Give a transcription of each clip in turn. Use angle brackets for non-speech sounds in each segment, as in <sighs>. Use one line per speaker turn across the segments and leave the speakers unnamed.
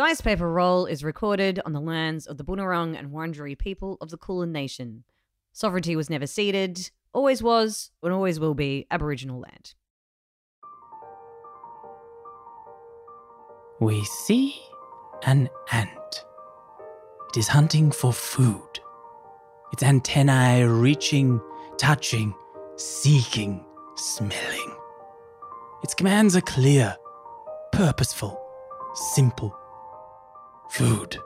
Dice Paper Roll is recorded on the lands of the Bunurong and Wurundjeri people of the Kulin Nation. Sovereignty was never ceded, always was, and always will be Aboriginal land.
We see an ant. It is hunting for food. Its antennae reaching, touching, seeking, smelling. Its commands are clear, purposeful, simple. Food.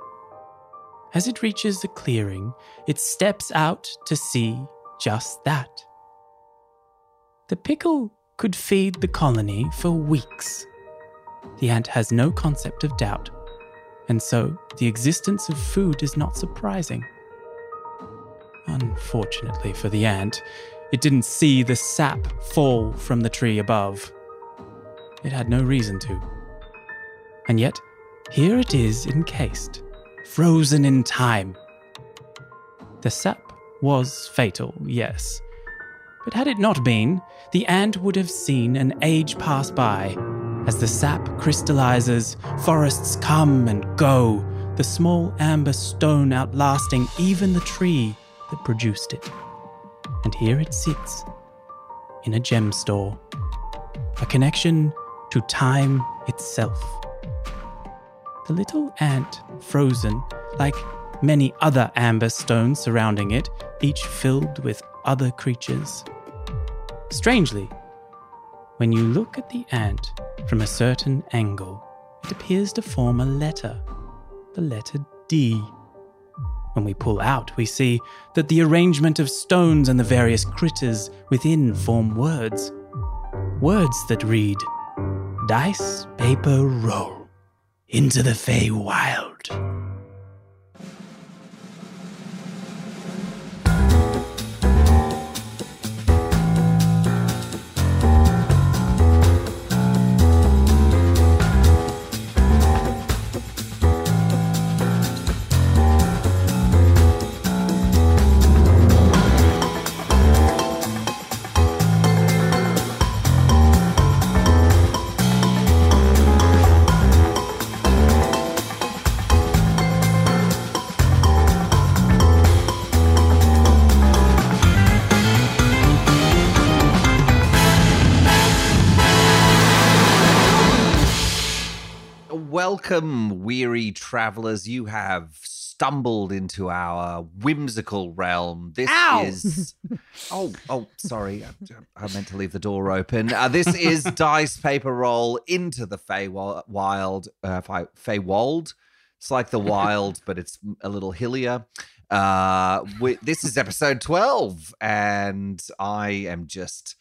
As it reaches the clearing, it steps out to see just that. The pickle could feed the colony for weeks. The ant has no concept of doubt, and so the existence of food is not surprising. Unfortunately for the ant, it didn't see the sap fall from the tree above. It had no reason to. And yet, here it is encased, frozen in time. The sap was fatal, yes. But had it not been, the ant would have seen an age pass by. As the sap crystallizes, forests come and go, the small amber stone outlasting even the tree that produced it. And here it sits, in a gem store, a connection to time itself. The little ant, frozen, like many other amber stones surrounding it, each filled with other creatures. Strangely, when you look at the ant from a certain angle, it appears to form a letter, the letter D. When we pull out, we see that the arrangement of stones and the various critters within form words. Words that read Dice, paper, roll into the Fey
Welcome, weary travelers. You have stumbled into our whimsical realm. This
Ow!
is. <laughs> Oh, oh, sorry. I, I meant to leave the door open. Uh, this is <laughs> Dice Paper Roll into the Fey Wild. Uh, Fey- Feywold. It's like the wild, but it's a little hillier. Uh, we, this is episode 12, and I am just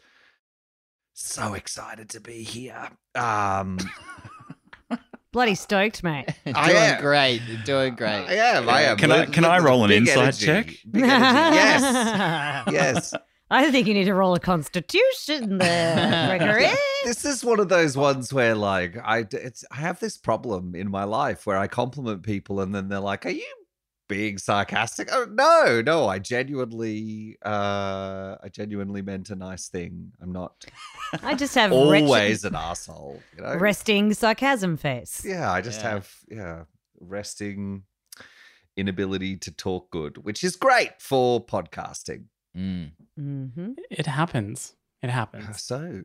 so excited to be here. Um, <laughs>
Bloody stoked, mate. <laughs>
doing
I am.
great. You're doing great.
I am. I am.
Can I- can
look
I roll an
big
insight
energy.
check?
Big energy. Yes. <laughs> Yes.
I think you need to roll a constitution there, <laughs> Gregory.
This is one of those ones where, like, I it's I have this problem in my life where I compliment people and then they're like, "Are you being sarcastic?" Oh no, no. I genuinely, uh, I genuinely meant a nice thing. I'm not
I just have
always an asshole. You know.
resting sarcasm face.
Yeah, I just
Yeah.
have yeah resting inability to talk good, which is great for podcasting.
Mm.
Mm-hmm.
It happens. It happens. <sighs>
So,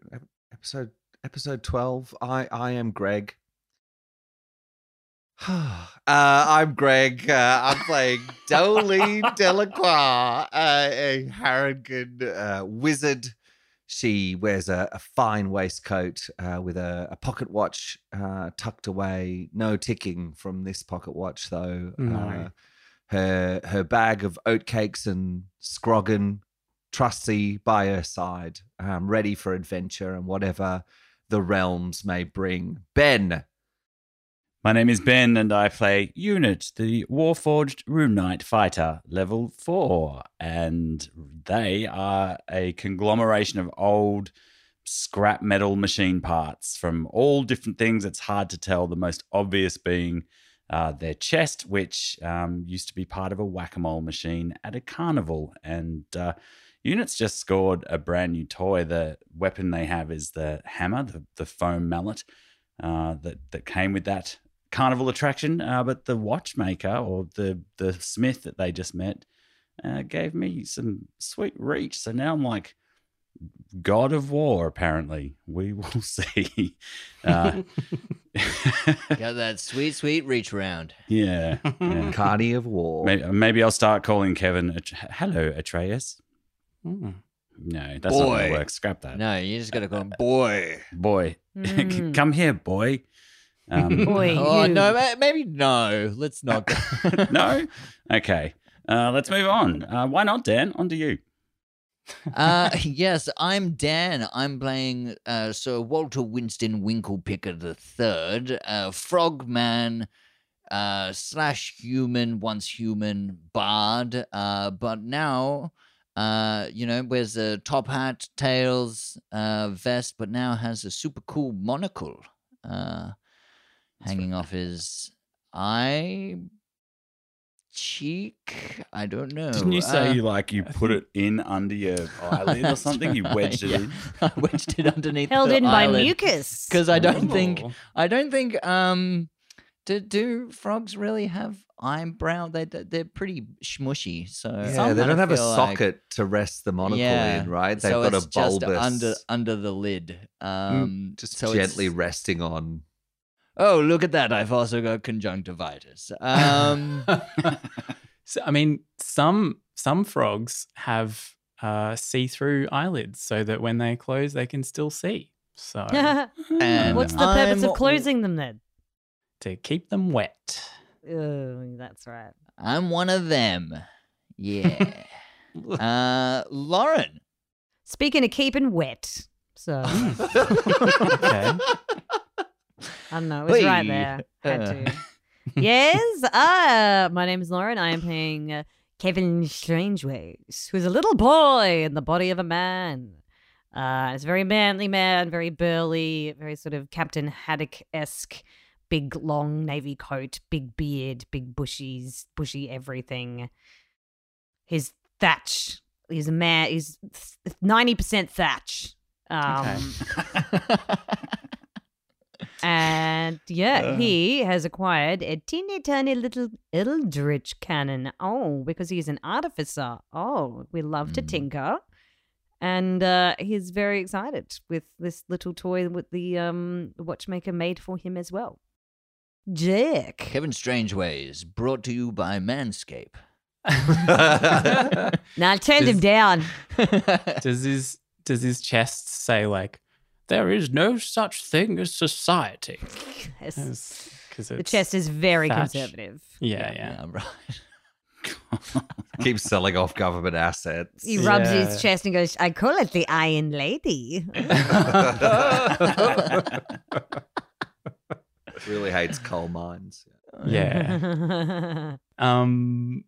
episode episode twelve. I I am Greg. <sighs> uh, I'm Greg. Uh, I'm playing Dolly Delacroix, uh, a Harengon uh, wizard. She wears a, a fine waistcoat uh, with a, a pocket watch uh, tucked away. No ticking from this pocket watch, though.
No.
Uh, her her bag of oatcakes and scroggin trusty by her side, um, ready for adventure and whatever the realms may bring. Ben,
My name is Ben, and I play Unit, the Warforged Rune Knight fighter, level four. And they are a conglomeration of old scrap metal machine parts from all different things. It's hard to tell, the most obvious being uh, their chest, which um, used to be part of a whack a mole machine at a carnival. And uh, Units just scored a brand new toy. The weapon they have is the hammer, the, the foam mallet uh, that, that came with that carnival attraction, uh, but the watchmaker or the the smith that they just met uh, gave me some sweet reach. So now I'm like God of War. Apparently, we <laughs> will see. Uh, <laughs>
Got that sweet, sweet reach round.
yeah, yeah. <laughs>
Carney of War.
Maybe, maybe I'll start calling Kevin. At- Hello, Atreus.
Hmm.
No, that's not going
Boy.
to work. Scrap that.
No, you just got to call him boy.
Boy,
Mm.
come here, boy. Um, <laughs>
Boy,
oh
you.
no, maybe no. Let's not. Go. <laughs>
no? Okay. Uh, let's move on. Uh, why not, Dan? On to you.
uh, <laughs> yes, I'm Dan. I'm playing uh, Sir Walter Winston Winklepicker the Third, uh, Frogman uh, slash human, once human bard. Uh, but now, uh, you know, wears a top hat, tails, uh, vest, but now has a super cool monocle uh, hanging off his eye cheek. I don't know.
Didn't you say
Uh,
you like you put it in under your eyelid or something? You <laughs> wedged it
Yeah.
in. <laughs>
I wedged it underneath.
Held
the
in by
eyelid.
mucus.
because I don't think I don't think um do do frogs really have eyebrow? They they're pretty smushy. So
Yeah, they don't have a
feel like-
socket to rest the monocle
Yeah,
in, right? They've
so
got
it's
a bulbous,
just under under the lid. Um,
just
so
gently resting on.
Oh, look at that! I've also got conjunctivitis. Um, <laughs>
So, I mean, some some frogs have uh, see-through eyelids, so that when they close, they can still see. So <laughs>
And
What's the purpose
I'm-
of closing them then?
to keep them wet.
Oh, that's right.
I'm one of them. Yeah. <laughs> uh, Lauren.
Speaking of keeping wet, so
Okay.
I don't know, it was right there. Had
Uh.
to. <laughs> yes, uh, my name is Lauren. I am playing uh, Kevin Strangeways, who's a little boy in the body of a man. Uh, it's a very manly man, very burly, very sort of Captain Haddock esque, big long navy coat, big beard, big bushies, bushy everything. His thatch. He's a man. He's ninety percent thatch. Um, <laughs> And yeah,
Uh.
he has acquired a teeny tiny little eldritch cannon. Oh, because he's an artificer. Oh, we love to
Mm.
tinker. And uh, he's very excited with this little toy with the um, watchmaker made for him as well. Jack.
Kevin Strangeways, brought to you by Manscape. <laughs>
Now I turned him down. <laughs>
does his does his chest say like there is no such thing as society? <laughs>
Yes.
Because
The chest is very
thatch.
conservative.
Yeah, yeah.
Yeah, right. <laughs>
Keeps selling off government assets.
He rubs
Yeah.
his chest and goes, I call it the Iron Lady. <laughs>
really hates coal mines.
Yeah. Um,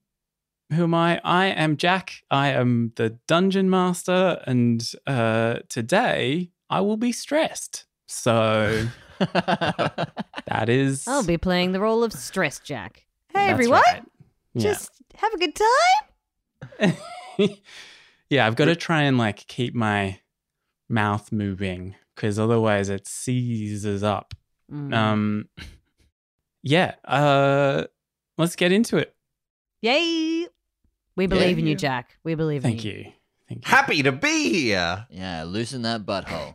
who am I? I am Jack. I am the dungeon master, and uh, today I will be stressed. So <laughs> that is.
I'll be playing the role of Stress Jack. Hey,
that's
everyone.
right. Yeah.
Just have a good time. <laughs>
yeah, I've got to try and like keep my mouth moving because otherwise it seizes up.
Mm.
Um, <laughs> yeah. Uh, let's get into it.
Yay. We believe in you,
yeah.
Jack. We believe
Thank
in you.
you. Thank you.
Happy to be here.
yeah, loosen that butthole.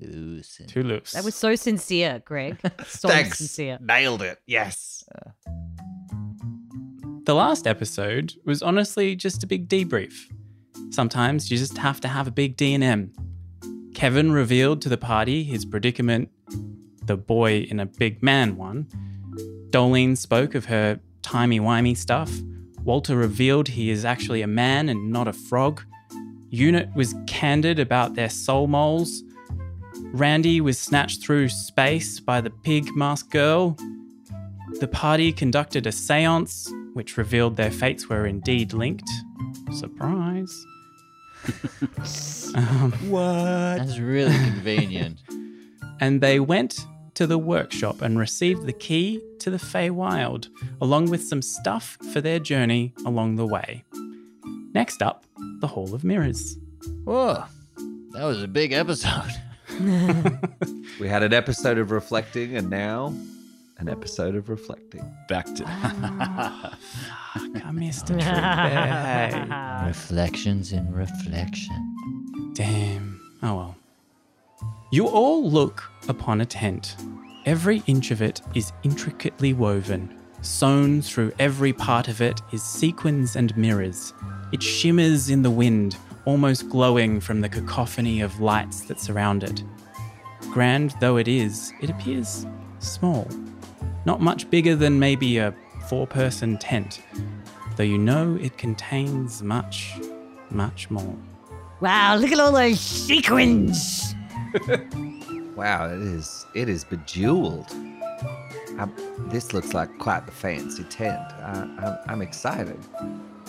Loosen.
Too loose.
That was so sincere, Greg. <laughs> So
Thanks.
sincere.
Nailed it. Yes.
Uh, the last episode was honestly just a big debrief. Sometimes you just have to have a big D&M. Kevin revealed to the party his predicament, the boy in a big man one. Dolene spoke of her timey-wimey stuff. Walter revealed he is actually a man and not a frog. Unit was candid about their soul moles. Randy was snatched through space by the pig mask girl. The party conducted a seance, which revealed their fates were indeed linked. Surprise. <laughs> um,
That's really convenient. <laughs>
and they went to the workshop and received the key to the Feywild, along with some stuff for their journey along the way. Next up, the Hall of Mirrors.
Whoa, that was a big episode. <laughs>
We had an episode of reflecting, and now an episode of reflecting.
Back to.
Fuck, I missed a trick. Hey.
Reflections in reflection.
Damn. Oh well. You all look upon a tent. Every inch of it is intricately woven. Sewn through every part of it is sequins and mirrors. It shimmers in the wind, almost glowing from the cacophony of lights that surround it. Grand though it is, it appears small. Not much bigger than maybe a four person tent, though you know it contains much, much more.
Wow, look at all those sequins. <laughs>
Wow, it is it is bejeweled. Um, this looks like quite the fancy tent. I, I'm, I'm excited.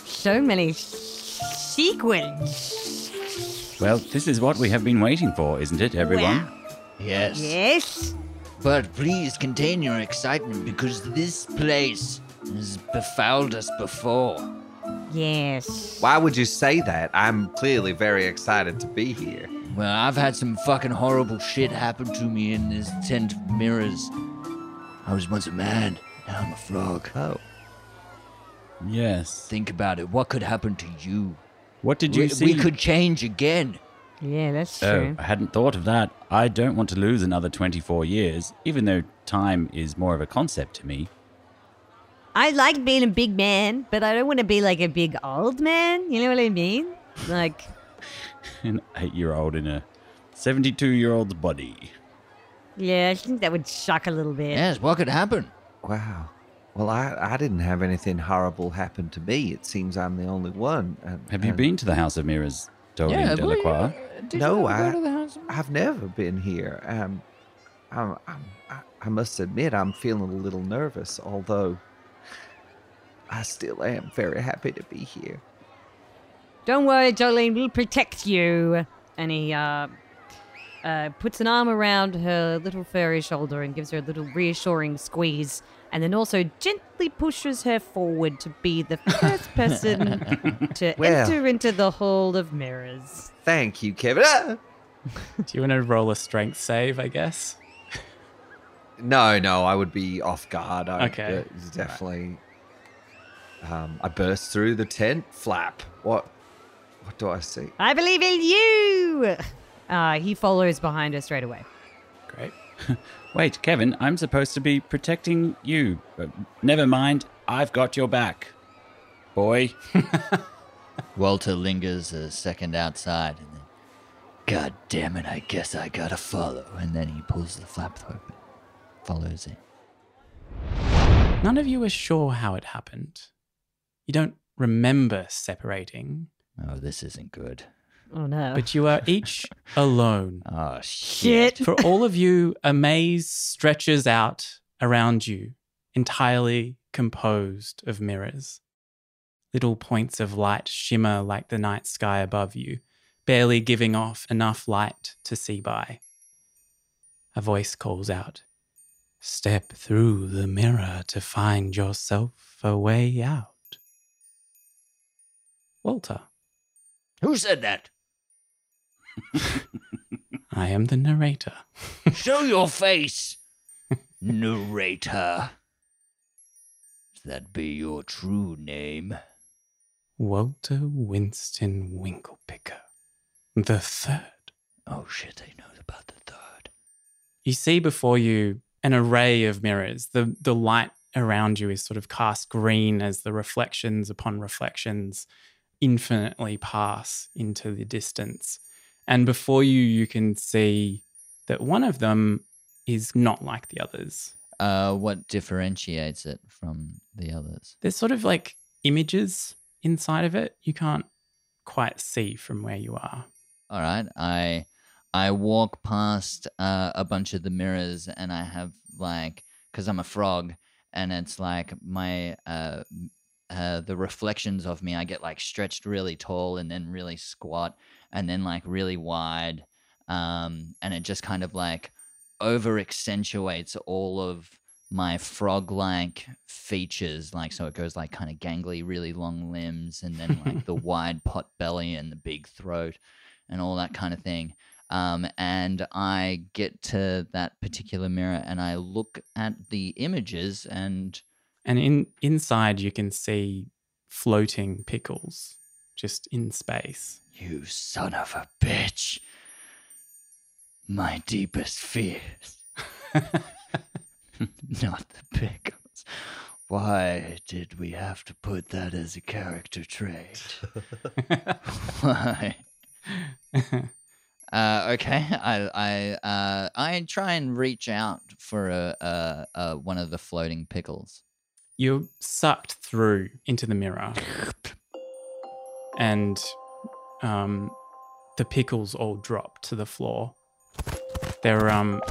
So many sequins.
well, this is what we have been waiting for, isn't it, everyone?
Wow.
Yes.
Yes.
But please contain your excitement because this place has befouled us before.
Yes.
Why would you say that? I'm clearly very excited to be here.
Well, I've had some fucking horrible shit happen to me in this tent of mirrors. I was once a man, now I'm a frog.
Oh,
Yes.
Think about it. What could happen to you?
What did you
we,
see?
we could change again.
Yeah, that's
Oh,
true.
I hadn't thought of that. I don't want to lose another 24 years, even though time is more of a concept to me.
I like being a big man, but I don't want to be like a big old man. You know what I mean? Like, <laughs>
An eight year old in a 72 year old's body.
Yeah, I think that would shock a little bit.
Yes, what could happen?
wow. Well, I, I didn't have anything horrible happen to me. It seems I'm the only one. And,
Have you
and
been to the House of Mirrors, Doreen Delacroix?
No, I, I've never been here. Um, I'm, I'm, I, I must admit, I'm feeling a little nervous, although I still am very happy to be here.
Don't worry, Jolene, we'll protect you. And he uh, uh, puts an arm around her little furry shoulder and gives her a little reassuring squeeze, and then also gently pushes her forward to be the first <laughs> person to
Well.
enter into the Hall of Mirrors.
Thank you, Kevin. Ah!
Do you want to roll a strength save, I guess?
No, no, I would be off guard. I,
Okay.
uh, it's definitely. Um, I burst through the tent flap. What? What do I see?
I believe in you! Uh, he follows behind her straight away.
Great. <laughs>
Wait, Kevin, I'm supposed to be protecting you. But never mind, I've got your back. Boy. <laughs>
Walter lingers a second outside and then, God damn it, I guess I gotta follow. And then he pulls the flap open, follows it.
None of you are sure how it happened. You don't remember separating,
Oh, this isn't good.
Oh no.
but you are each <laughs> alone.
Oh, shit.
Shit.
For all of you, a maze stretches out around you, entirely composed of mirrors. Little points of light shimmer like the night sky above you, barely giving off enough light to see by. A voice calls out, Step through the mirror to find yourself a way out. Walter,
Who said that? <laughs>
I am the narrator. <laughs>
Show your face, narrator. That be your true name.
Walter Winston Winklepicker, the third.
Oh shit, they know about the third.
You see before you an array of mirrors. The the light around you is sort of cast green as the reflections upon reflections infinitely pass into the distance. And before you you can see that one of them is not like the others.
Uh, what differentiates it from the others?
There's sort of like images inside of it. You can't quite see from where you are.
All right, I I walk past uh, a bunch of the mirrors, and I have like, cause I'm a frog, and it's like my uh, uh, the reflections of me. I get like stretched really tall, and then really squat, and then like really wide, um, and it just kind of like over accentuates all of my frog like features like so it goes like kind of gangly really long limbs and then like the <laughs> wide pot belly and the big throat and all that kind of thing Um, and I get to that particular mirror and I look at the images and
And in inside you can see floating pickles just in space.
you son of a bitch, my deepest fears. <laughs> Not the pickles. Why did we have to put that as a character trait? <laughs> Why? Uh, okay, I I uh, I try and reach out for a, a, a one of the floating pickles.
You're sucked through into the mirror. And um, the pickles all drop to the floor. They're um,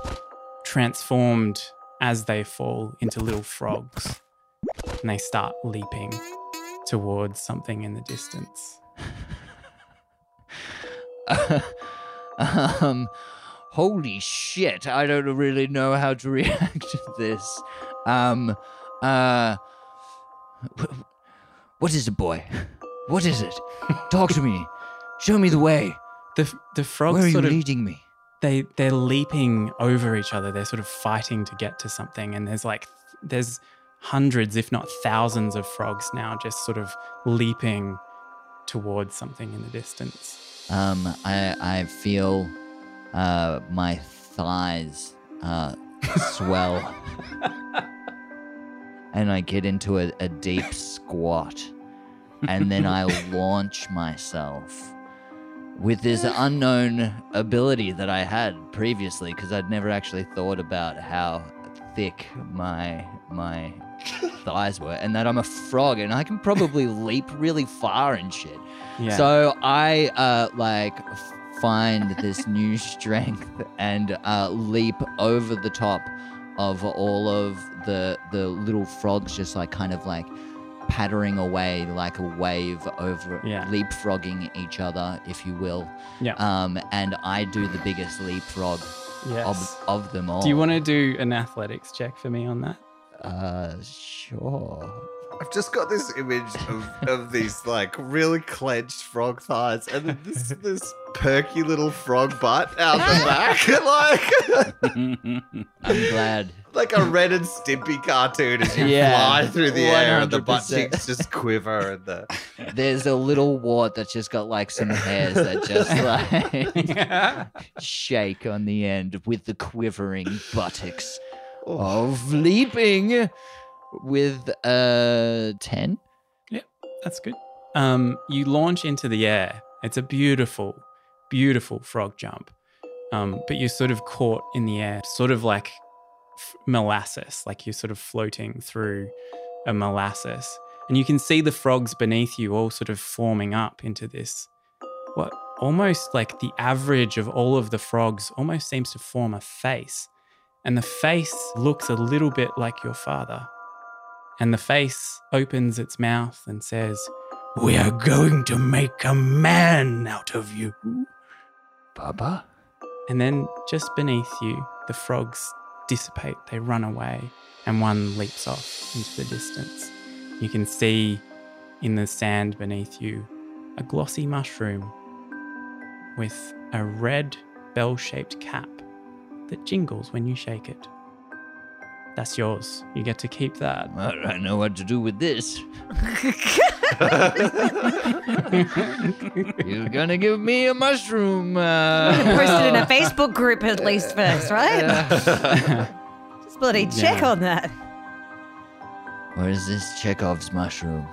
transformed as they fall into little frogs. And they start leaping towards something in the distance. <laughs>
um, holy shit! I don't really know how to <laughs> react to this. Um, uh, wh- what is it, boy? What is it? Talk to me. Show me the way.
The, the frogs
Where are you
of
leading me?
they they're leaping over each other. They're sort of fighting to get to something, and there's like there's hundreds, if not thousands, of frogs now just sort of leaping towards something in the distance.
Um, I I feel uh my thighs uh swell, <laughs> and I get into a, a deep squat, and then I <laughs> launch myself with this unknown ability that I had previously because I'd never actually thought about how thick my my <laughs> thighs were, and that I'm a frog and I can probably <laughs> leap really far and shit.
Yeah.
So I uh like find this new strength and uh leap over the top of all of the the little frogs just like kind of like pattering away like a wave over
Yeah.
leapfrogging each other if you will
Yeah.
um and i do the biggest leapfrog
yes.
of, of them all
Do you want to do an athletics check for me on that?
uh sure
I've just got this image of, of these like really clenched frog thighs and this this perky little frog butt out the back, <laughs> like. <laughs>
I'm glad.
Like a Ren and Stimpy cartoon as you
Yeah,
fly through the air and the butt cheeks just quiver and the
there's a little wart that's just got like some hairs that just <laughs> like shake on the end with the quivering buttocks of leaping with uh 10 Yeah,
That's good. Um, you launch into the air. It's a beautiful, beautiful frog jump. Um, but you're sort of caught in the air, sort of like f- molasses, like you're sort of floating through a molasses. And you can see the frogs beneath you all sort of forming up into this, what almost like the average of all of the frogs almost seems to form a face. And the face looks a little bit like your father. And the face opens its mouth and says, We are going to make a man out of you.
Baba
And then just beneath you, the frogs dissipate, they run away, and one leaps off into the distance. You can see in the sand beneath you a glossy mushroom with a red bell shaped cap that jingles when you shake it. That's yours. You get to keep that.
i don't know what to do with this <laughs> you're gonna give me a mushroom uh,
Post it in a <laughs> Facebook group at least first, right? <laughs> Just bloody check
Yeah.
on that.
where is this chekhov's mushroom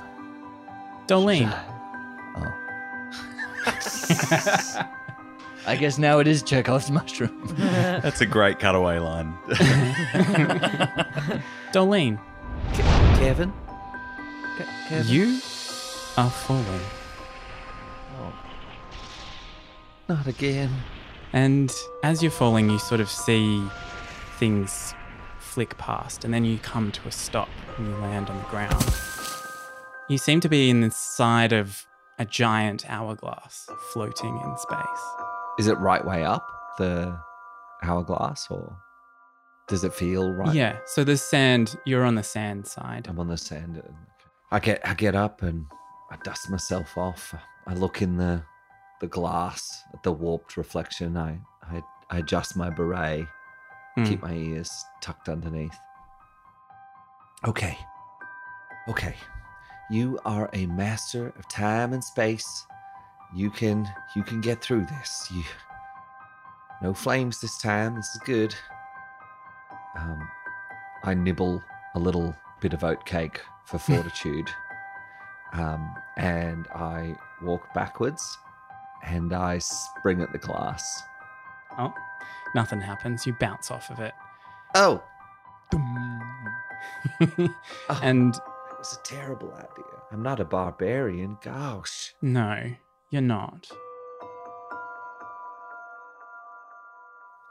Dolene.
oh <laughs> i guess now it is chekhov's mushroom
That's a great cutaway line.
Dolene,
Kevin? Ke- Kevin?
you are falling. Oh.
Not again.
And as you're falling, you sort of see things flick past, and then you come to a stop and you land on the ground. You seem to be in the side of a giant hourglass floating in space.
Is it right way up the hourglass or does it feel right?
Yeah, so there's sand, you're on the sand side.
I'm on the sand. I get I get up and I dust myself off. I look in the the glass at the warped reflection. I I, I adjust my beret,
Mm.
keep my ears tucked underneath. Okay. Okay. You are a master of time and space. You can you can get through this. You no flames this time. This is good. Um, I nibble a little bit of oatcake for <laughs> fortitude, um, and I walk backwards, and I spring at the glass.
Oh, nothing happens. You bounce off of it.
Oh, <laughs>
and
that was a terrible idea. I'm not a barbarian. Gosh.
no, you're not.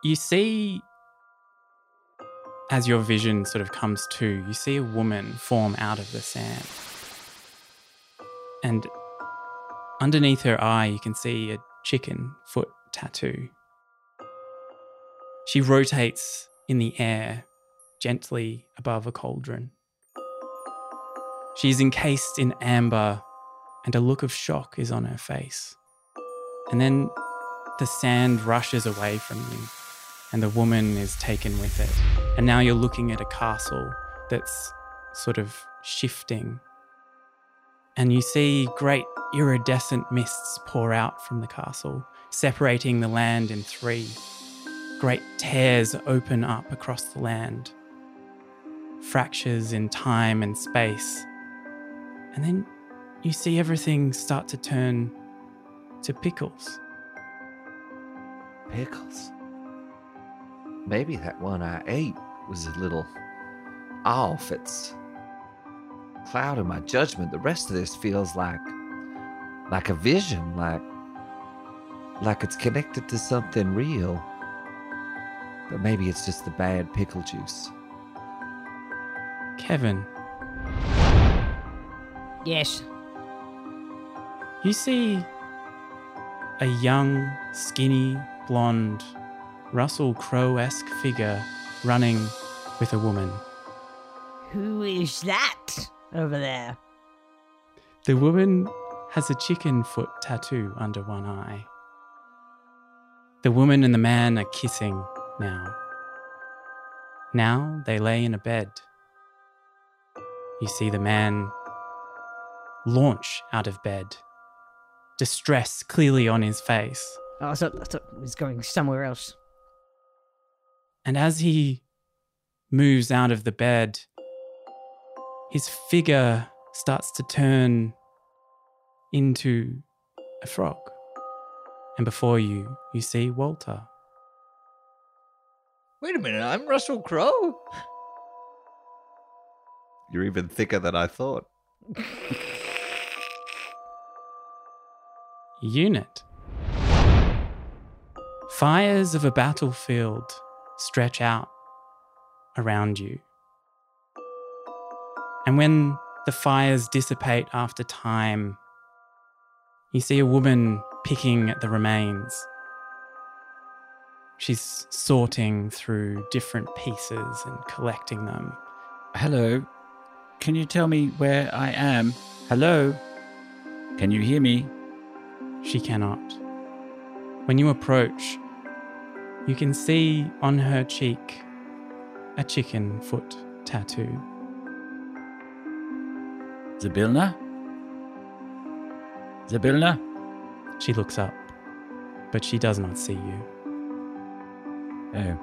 You see, as your vision sort of comes to, you see a woman form out of the sand. And underneath her eye, you can see a chicken foot tattoo. She rotates in the air gently above a cauldron. She is encased in amber, and a look of shock is on her face. And then the sand rushes away from you, and the woman is taken with it. And now you're looking at a castle that's sort of shifting. And you see great iridescent mists pour out from the castle, separating the land in three. Great tears open up across the land, fractures in time and space. And then you see everything start to turn to pickles.
Pickles. Maybe that one I ate was a little off. It's clouding my judgment. The rest of this feels like like a vision, like like it's connected to something real. But maybe it's just the bad pickle juice.
Kevin,
Yes.
you see a young, skinny, blonde, Russell Crowe esque figure running with a woman.
Who is that over there?
The woman has a chicken foot tattoo under one eye. The woman and the man are kissing now. Now they lay in a bed. You see the man launch out of bed, distress clearly on his face.
Oh, I thought, I thought it was going somewhere else.
And as he moves out of the bed, his figure starts to turn into a frog. And before you, you see Walter.
Wait a minute, I'm Russell Crowe?
You're even thicker than I thought.
Unit. Fires of a battlefield stretch out around you. And when the fires dissipate after time, you see a woman picking at the remains. She's sorting through different pieces and collecting them.
Hello. Can you tell me where I am? Hello. Can you hear me?
She cannot. When you approach, you can see on her cheek a chicken foot tattoo.
Zybilna? Zybilna?
She looks up, but she does not see you.
Oh.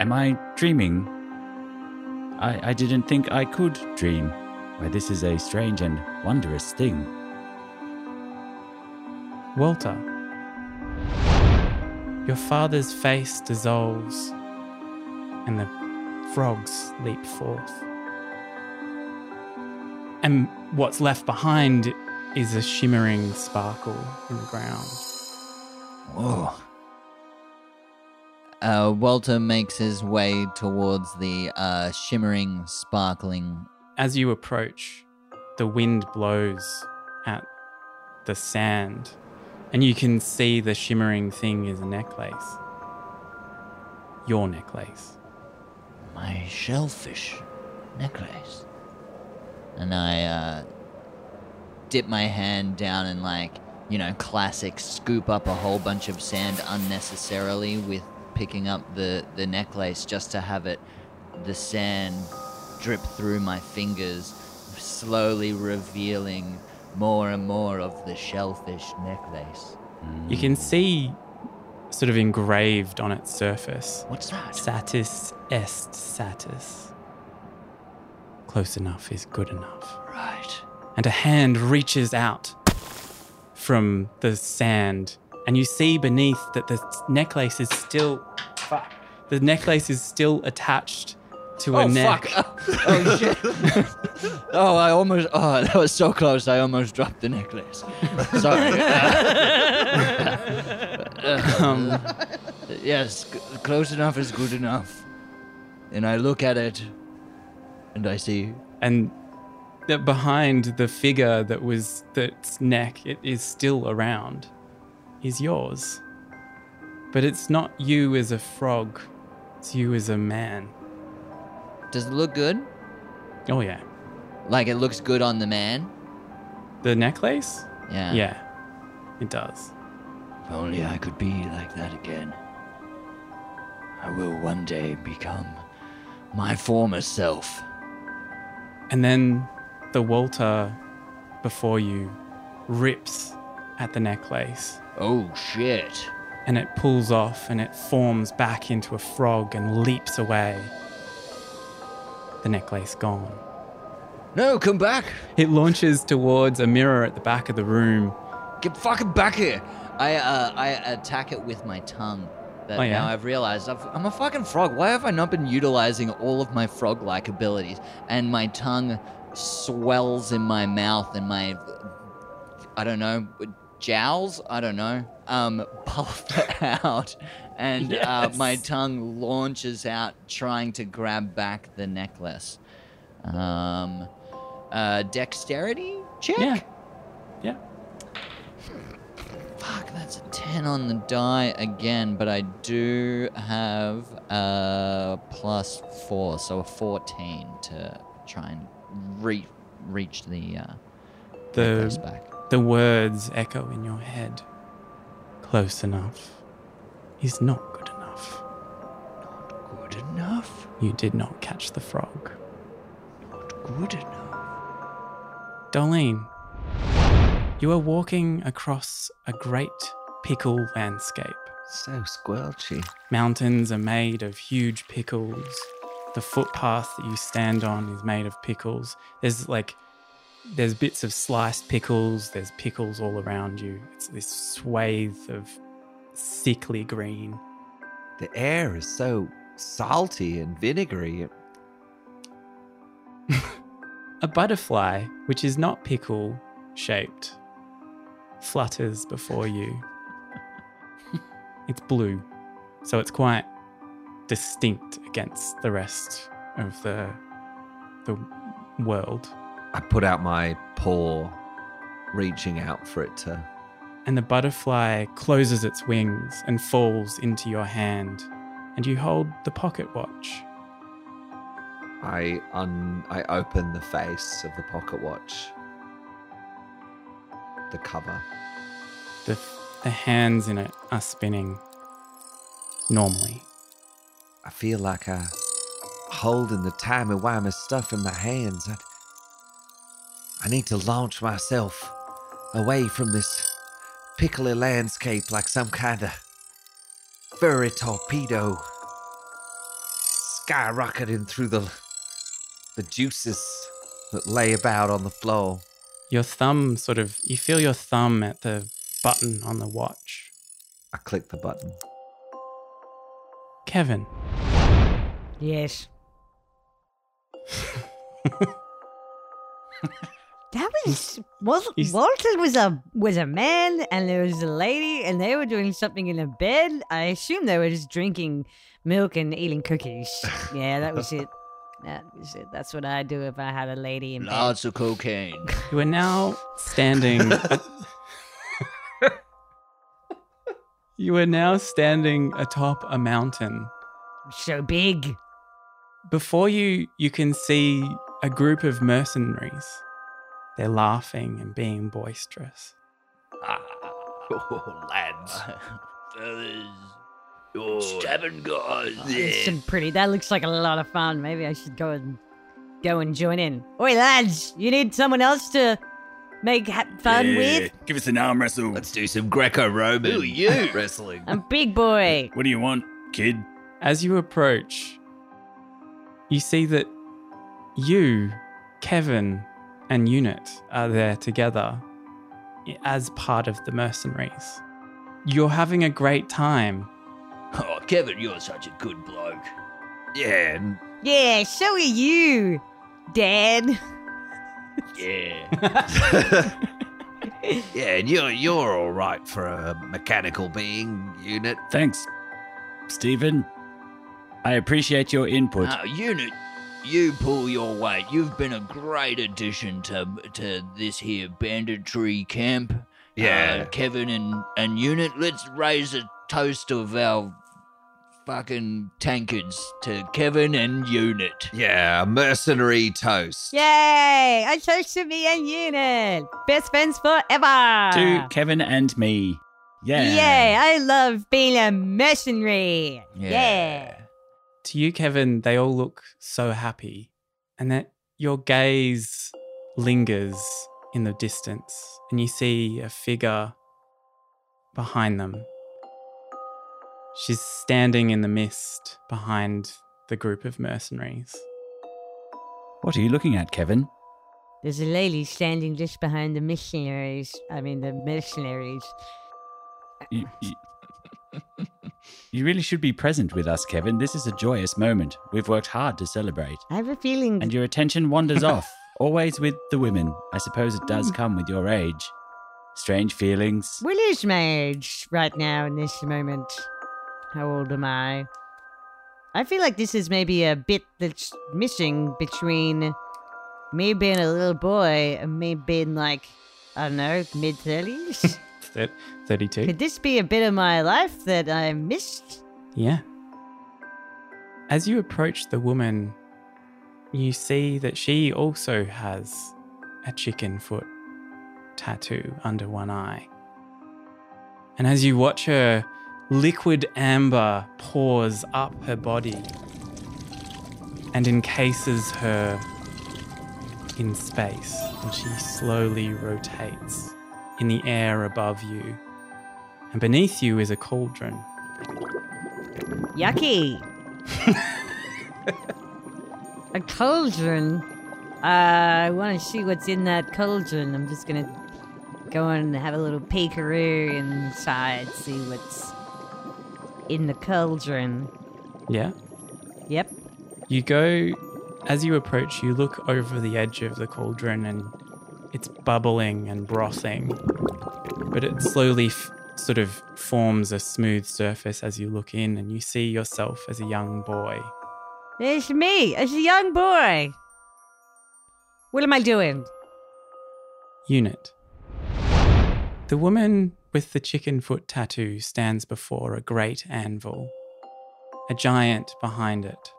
Am I dreaming? I, I didn't think I could dream. Why, this is a strange and wondrous thing.
Walter, your father's face dissolves and the frogs leap forth. And what's left behind is a shimmering sparkle in the ground.
Whoa. Uh, Walter makes his way towards the uh, shimmering, sparkling.
As you approach, the wind blows at the sand, and you can see the shimmering thing is a necklace. Your necklace.
My shellfish necklace. And I uh, dip my hand down and like you know, classic scoop up a whole bunch of sand unnecessarily with picking up the, the necklace just to have it, the sand drip through my fingers, slowly revealing more and more of the shellfish necklace.
You can see, sort of engraved on its surface,
What's that?
Satis est satis. Close enough is good enough.
Right.
And a hand reaches out from the sand, and you see beneath that the necklace is still. Fuck. The necklace is still attached to a
oh,
neck.
fuck. <laughs> oh, shit. <laughs> oh, I almost. Oh, that was so close. I almost dropped the necklace. Sorry. <laughs>
Um,
yes, c- close enough is good enough. And I look at it, and I see.
and that behind the figure that was that's neck, it is still around, is yours. But it's not you as a frog, it's you as a man.
Does it look good?
Oh, yeah.
Like it looks good on the man?
The necklace?
Yeah.
Yeah, it does.
If only I could be like that again. I will one day become my former self.
And then the Walter before you rips at the necklace
Oh shit.
and it pulls off and it forms back into a frog and leaps away. The necklace gone.
No, come back!
It launches towards a mirror at the back of the room.
Get fucking back here! I uh, I attack it with my tongue. That
Oh, yeah?
now I've realized I've, I'm a fucking frog. Why have I not been utilizing all of my frog-like abilities? And my tongue swells in my mouth, and my I don't know jowls. I don't know. Um, <laughs> puff <laughs> out, and uh, my tongue launches out, trying to grab back the necklace. Um, uh, dexterity check.
Yeah.
Fuck, that's a 10 on the die again, but I do have a plus 4, so a 14 to try and re- reach the uh,
The
back.
the words echo in your head. Close enough is not good enough.
Not good enough.
You did not catch the frog.
Not good enough.
Darlene, you are walking across a great pickle landscape.
So squelchy.
Mountains are made of huge pickles. The footpath that you stand on is made of pickles. There's like, there's bits of sliced pickles. There's pickles all around you. It's this swathe of sickly green.
The air is so salty and vinegary. <laughs>
A butterfly, which is not pickle shaped, flutters before you. It's blue, so it's quite distinct against the rest of the the world.
I put out my paw, reaching out for it to.
And the butterfly closes its wings and falls into your hand, and you hold the pocket watch.
I un. I open the face of the pocket watch. The cover.
The, the hands in it are spinning normally.
I feel like I'm holding the timey wimey stuff in my hands. I, I need to launch myself away from this pickly landscape like some kind of furry torpedo skyrocketing through the the juices that lay about on the floor.
Your thumb sort of, you feel your thumb at the button on the watch.
I click the button.
Kevin,
Yes. that was Wal-
he's-
Walter was a was a man and there was a lady and they were doing something in a bed. I assume they were just drinking milk and eating cookies. yeah, that was it. <laughs> That was it. That's what I'd do if I had a lady in bed.
Lots of cocaine.
you are now standing. <laughs> you are now standing atop a mountain.
So big.
Before you, you can see a group of mercenaries. They're laughing and being boisterous.
Ah, <laughs>
Oh, lads.
Fellas, you're stabbing guys.
It's some pretty. That looks like a lot of fun. Maybe I should go and go and join in. Oi, lads! You need someone else to make ha- fun
Yeah,
with?
Give us an arm wrestle.
Let's do some Greco-Roman
Who are you? <laughs>
wrestling.
I'm big boy.
What do you want, kid?
As you approach, you see that you, Kevin, and Unit are there together as part of the mercenaries. You're having a great time.
Oh, Kevin, you're such a good bloke.
Yeah,
Yeah, so are you, Dad. <laughs>
Yeah. <laughs>
yeah, and you're you're all right for a mechanical being unit.
Thanks, Stephen. I appreciate your input.
Now, unit, you pull your weight. You've been a great addition to to this here banditry camp.
Yeah.
Uh, Kevin and and unit, let's raise a toast of our fucking tankards to Kevin and unit.
Yeah, a mercenary toast.
Yay! I toast to me and Unit. Best friends forever.
to Kevin and me. Yeah.
Yay! I love being a mercenary. Yeah.
To you, Kevin, they all look so happy, and that your gaze lingers in the distance, and you see a figure behind them. She's standing in the mist behind the group of mercenaries.
What are you looking at, Kevin?
There's a lady standing just behind the missionaries. I mean, the mercenaries.
You, you, you really should be present with us, Kevin. This is a joyous moment. We've worked hard to celebrate.
I have a feeling.
And your attention wanders <laughs> off, always with the women. I suppose it does come with your age. Strange feelings.
What is my age right now in this moment? How old am I? I feel like this is maybe a bit that's missing between me being a little boy and me being like, I don't know, mid 30s.
32?
Could this be a bit of my life that I missed?
Yeah. As you approach the woman, you see that she also has a chicken foot tattoo under one eye. And as you watch her, liquid amber pours up her body and encases her in space, and she slowly rotates in the air above you. And beneath you is a cauldron.
Yucky. <laughs> a cauldron. Uh, I want to see what's in that cauldron. I'm just gonna go and have a little peekaroo inside, see what's in the cauldron.
Yeah?
Yep.
You go, as you approach, you look over the edge of the cauldron and it's bubbling and brothing. But it slowly f- sort of forms a smooth surface as you look in and you see yourself as a young boy.
It's me as a young boy. What am I doing?
Unit. The woman with the chicken foot tattoo stands before a great anvil, a giant behind it.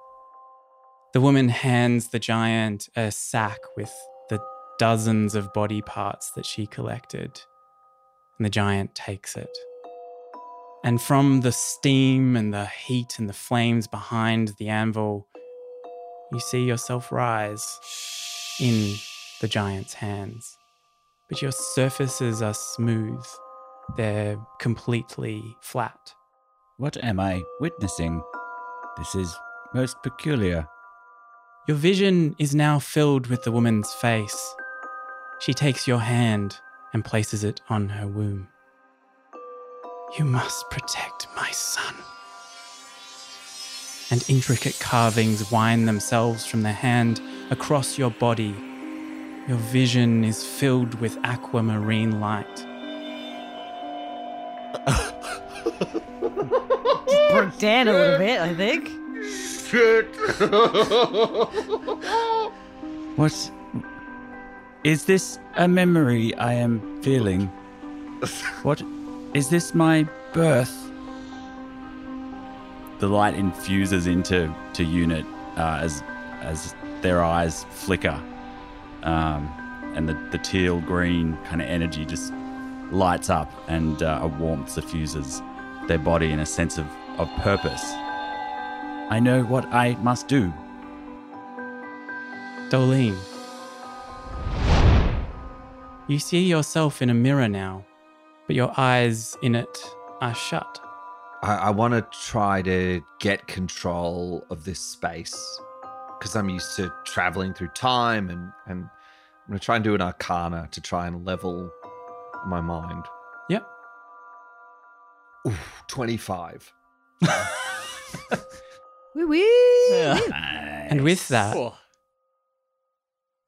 The woman hands the giant a sack with the dozens of body parts that she collected, and the giant takes it. And from the steam and the heat and the flames behind the anvil, you see yourself rise in the giant's hands. But your surfaces are smooth, they're completely flat.
What am I witnessing? This is most peculiar.
Your vision is now filled with the woman's face. She takes your hand and places it on her womb. You must protect my son. And intricate carvings wind themselves from the hand across your body. Your vision is filled with aquamarine light.
Just broke down a little bit, I think. Shit.
What? Is this a memory I am feeling? What? Is this my birth? The light infuses into to unit uh, as as their eyes flicker, um, and the, the teal green kind of energy just lights up and uh, a warmth suffuses their body in a sense of, of purpose. I know what I must do.
Doelene. You see yourself in a mirror now, but your eyes in it are shut.
I, I want to try to get control of this space because I'm used to traveling through time, and and I'm going to try and do an arcana to try and level my mind.
Yep.
Ooh, 25. <laughs>
Wee wee.
And with that,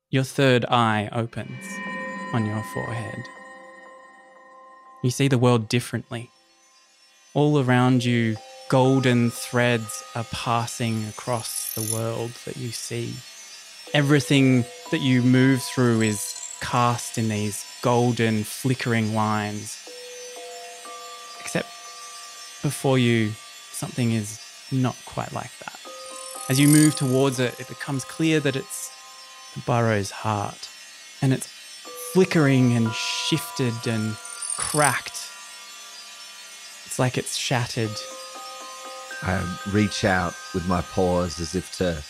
your third eye opens on your forehead. You see the world differently. All around you, golden threads are passing across the world that you see. Everything that you move through is cast in these golden, flickering lines. Except before you, something is not quite like that. As you move towards it, it becomes clear that it's the burrow's heart, and it's flickering and shifted and cracked. It's like it's shattered.
I reach out with my paws as if to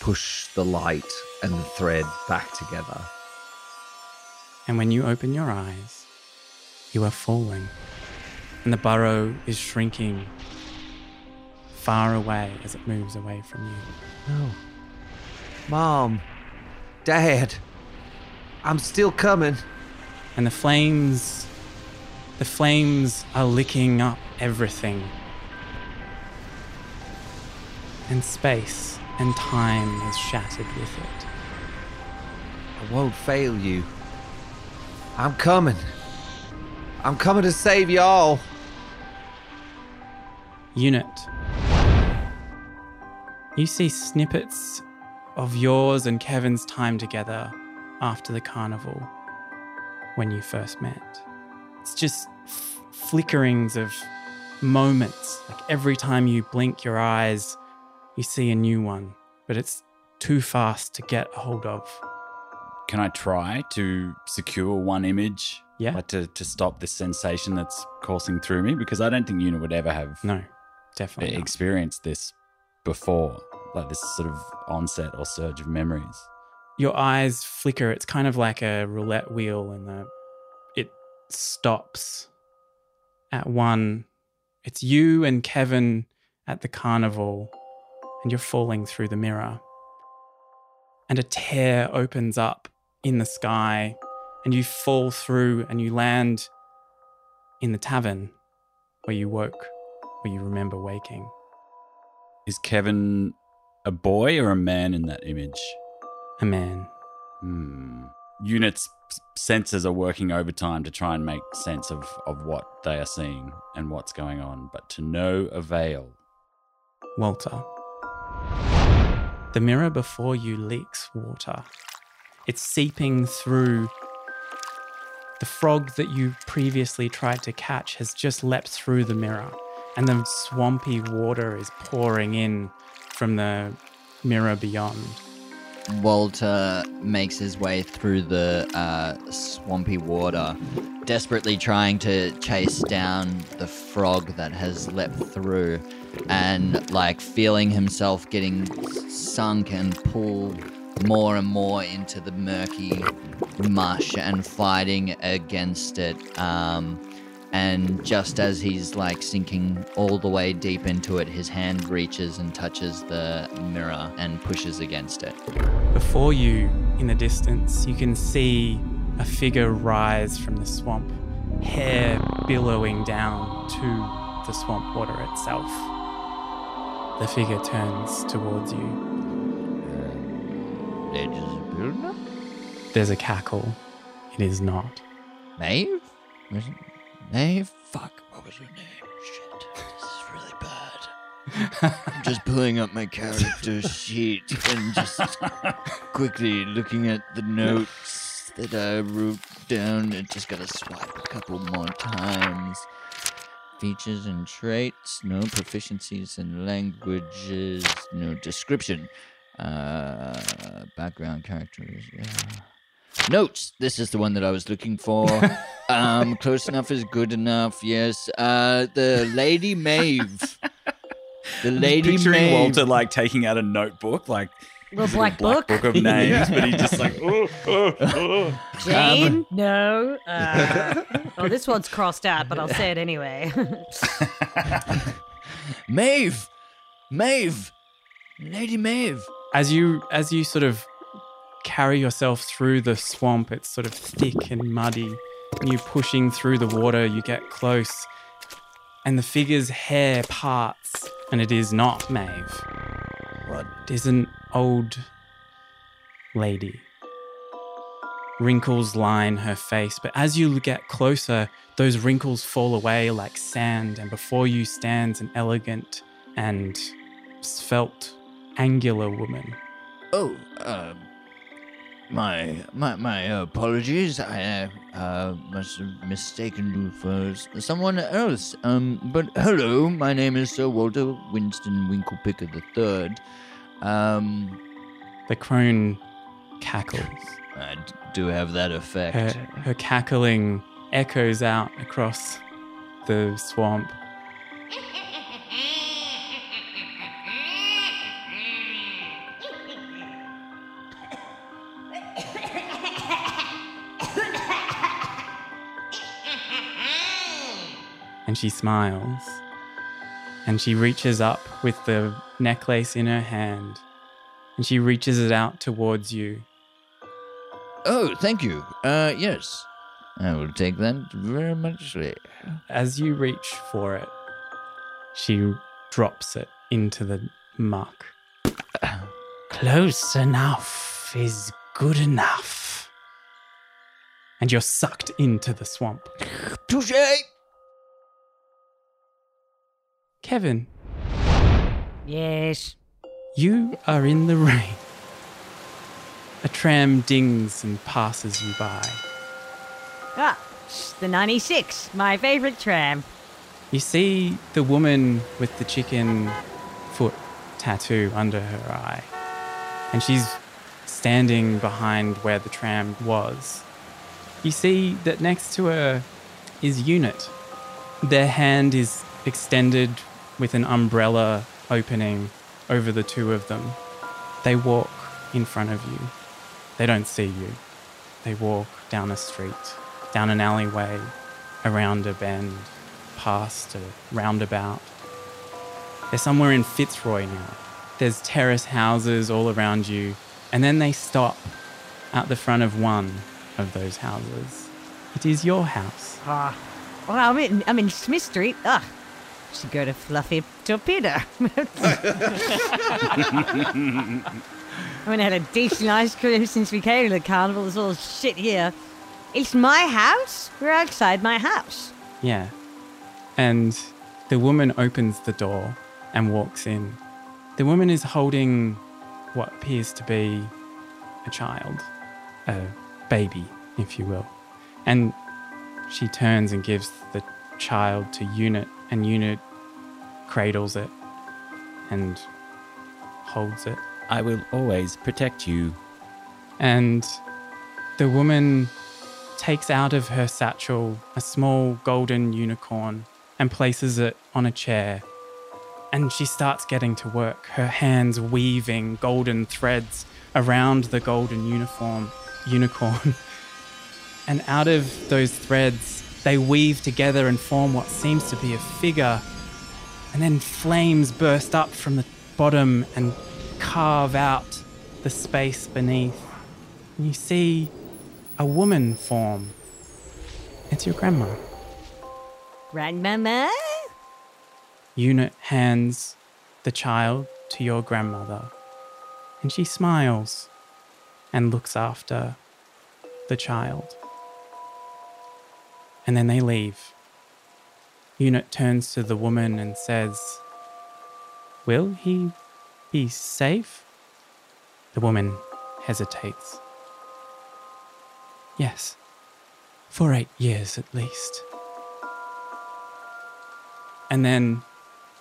push the light and the thread back together.
And when you open your eyes, you are falling, and the burrow is shrinking far away as it moves away from you.
No. Mom. Dad. I'm still coming.
And the flames, the flames are licking up everything. And space and time is shattered with it.
I won't fail you. I'm coming. I'm coming to save y'all.
Unit. You see snippets of yours and Kevin's time together after the carnival when you first met. It's just f- flickerings of moments. Like every time you blink your eyes, you see a new one, but it's too fast to get a hold of.
Can I try to secure one image?
Yeah.
Like to, to stop this sensation that's coursing through me? Because I don't think Una would ever have
No, definitely. not.
experienced this before, like this sort of onset or surge of memories.
your eyes flicker. It's kind of like a roulette wheel, and the it stops at one. It's you and Kevin at the carnival, and you're falling through the mirror. And a tear opens up in the sky, and you fall through, and you land in the tavern where you woke, where you remember waking.
Is Kevin a boy or a man in that image?
A man.
Hmm. Units' senses are working overtime to try and make sense of, of what they are seeing and what's going on, but to no avail.
Walter. The mirror before you leaks water. It's seeping through. The frog that you previously tried to catch has just leapt through the mirror, and the swampy water is pouring in from the mirror beyond.
Walter makes his way through the uh, swampy water, desperately trying to chase down the frog that has leapt through, and like feeling himself getting sunk and pulled more and more into the murky mush and fighting against it. Um, and just as he's like sinking all the way deep into it, his hand reaches and touches the mirror and pushes against it.
Before you, in the distance, you can see a figure rise from the swamp, hair billowing down to the swamp water itself. The figure turns towards you.
Legends
There's a cackle. It is not.
Maeve? Maeve? Fuck, what was her name? <laughs> Shit, this is really bad. <laughs> I'm just pulling up my character <laughs> sheet and just quickly looking at the notes that I wrote down. and just gotta swipe a couple more times. Features and traits, no proficiencies in languages, no description. Uh, background characters, yeah. Notes. This is the one that I was looking for. <laughs> um, close enough is good enough. Yes. Uh, the Lady Maeve. The <laughs> Lady
Picturing
Maeve.
Walter like taking out a notebook, like
Little
his <laughs>
black
little
book.
of names, but he's just like, oh, oh, oh.
Jane? no. Uh, oh, this one's crossed out, but I'll say it anyway.
Maeve. Maeve. Lady Maeve.
as you as you sort of carry yourself through the swamp. It's sort of thick and muddy. And you pushing through the water you get close and the figure's hair parts and it is not Maeve.
What?
it is an old lady. Wrinkles line her face but as you get closer those wrinkles fall away like sand and before you stands an elegant and svelte angular woman.
Oh, uh, my my my apologies. I uh, uh, must have mistaken you for someone else. Um, but hello, my name is Sir Walter Winston Winklepicker the Third. Um,
The crone cackles.
I d- do have that effect.
Her, her cackling echoes out across the swamp. <laughs> And she smiles. And she reaches up with the necklace in her hand. And she reaches it out towards you.
Oh, thank you. Uh, yes, I will take that very much.
As you reach for it, she drops it into the muck. Close enough is good enough. And you're sucked into the swamp.
Touche.
Kevin,
yes.
you are in the rain. A tram dings and passes you by.
Ah, it's the 96, my favorite tram.
You see the woman with the chicken foot tattoo under her eye. And she's standing behind where the tram was. You see that next to her is Unit. Their hand is extended with an umbrella opening over the two of them. They walk in front of you. They don't see you. They walk down a street, down an alleyway, around a bend, past a roundabout. They're somewhere in Fitzroy now. There's terrace houses all around you, and then they stop at the front of one of those houses. It is your house.
Ah, well, I'm in, I'm in Smith Street. Ah, should go to Fluffy Torpedo. <laughs> I haven't had a decent ice cream since we came to the carnival. There's all shit here. It's my house. We're outside my house.
Yeah. And the woman opens the door and walks in. The woman is holding what appears to be a child, a baby, if you will. And she turns and gives the child to Unit, and Unit cradles it and holds it.
I will always protect you.
And the woman takes out of her satchel a small golden unicorn and places it on a chair. And she starts getting to work, her hands weaving golden threads around the golden uniform unicorn. <laughs> and out of those threads, they weave together and form what seems to be a figure. And then flames burst up from the bottom and carve out the space beneath. And you see a woman form. It's your grandma.
Grandmama?
Unit hands the child to your grandmother, and she smiles and looks after the child. And then they leave. Unit turns to the woman and says, Will he be safe? The woman hesitates. Yes, for eight years at least. And then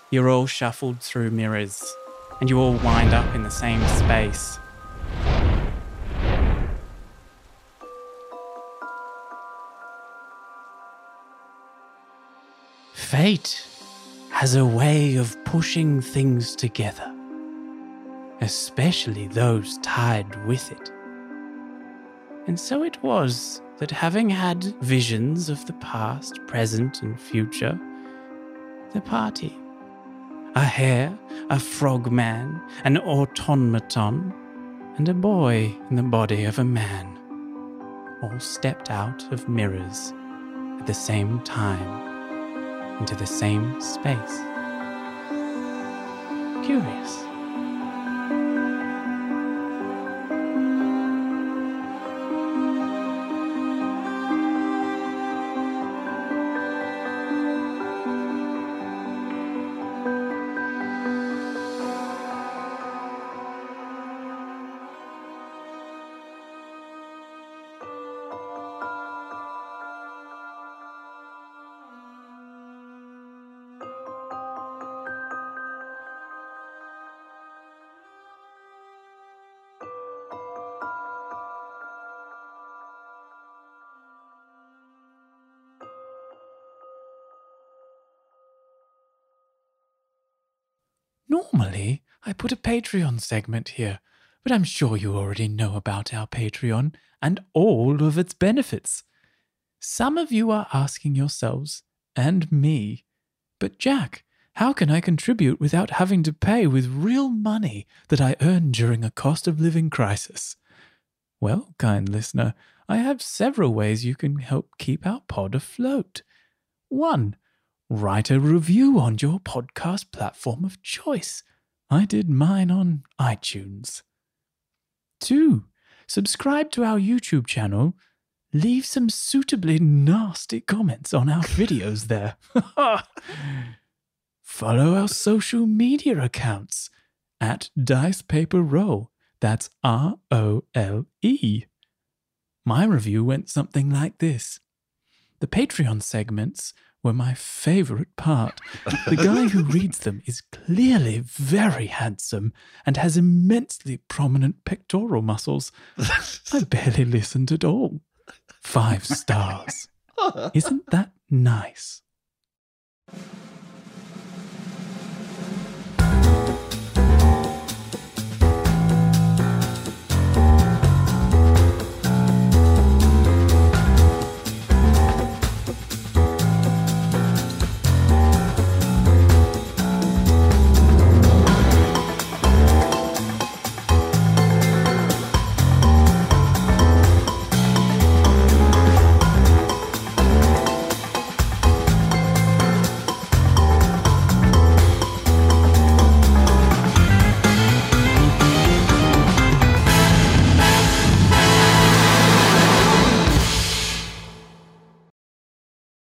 you're all shuffled through mirrors and you all wind up in the same space. Fate has a way of pushing things together, especially those tied with it. And so it was that having had visions of the past, present, and future, the party, a hare, a frogman, an automaton, and a boy in the body of a man, all stepped out of mirrors at the same time into the same space. Curious. Patreon segment here, but I'm sure you already know about our Patreon and all of its benefits. Some of you are asking yourselves, and me, but Jack, how can I contribute without having to pay with real money that I earn during a cost of living crisis? Well, kind listener, I have several ways you can help keep our pod afloat. One, write a review on your podcast platform of choice. I did mine on iTunes. Two, subscribe to our YouTube channel. Leave some suitably nasty comments on our videos there. <laughs> Follow our social media accounts at Dice Paper Role. That's R O L E. My review went something like this The Patreon segments were my favorite part. The guy who <laughs> reads them is clearly very handsome and has immensely prominent pectoral muscles. I <laughs> barely listened at all. Five stars. <laughs> Isn't that nice?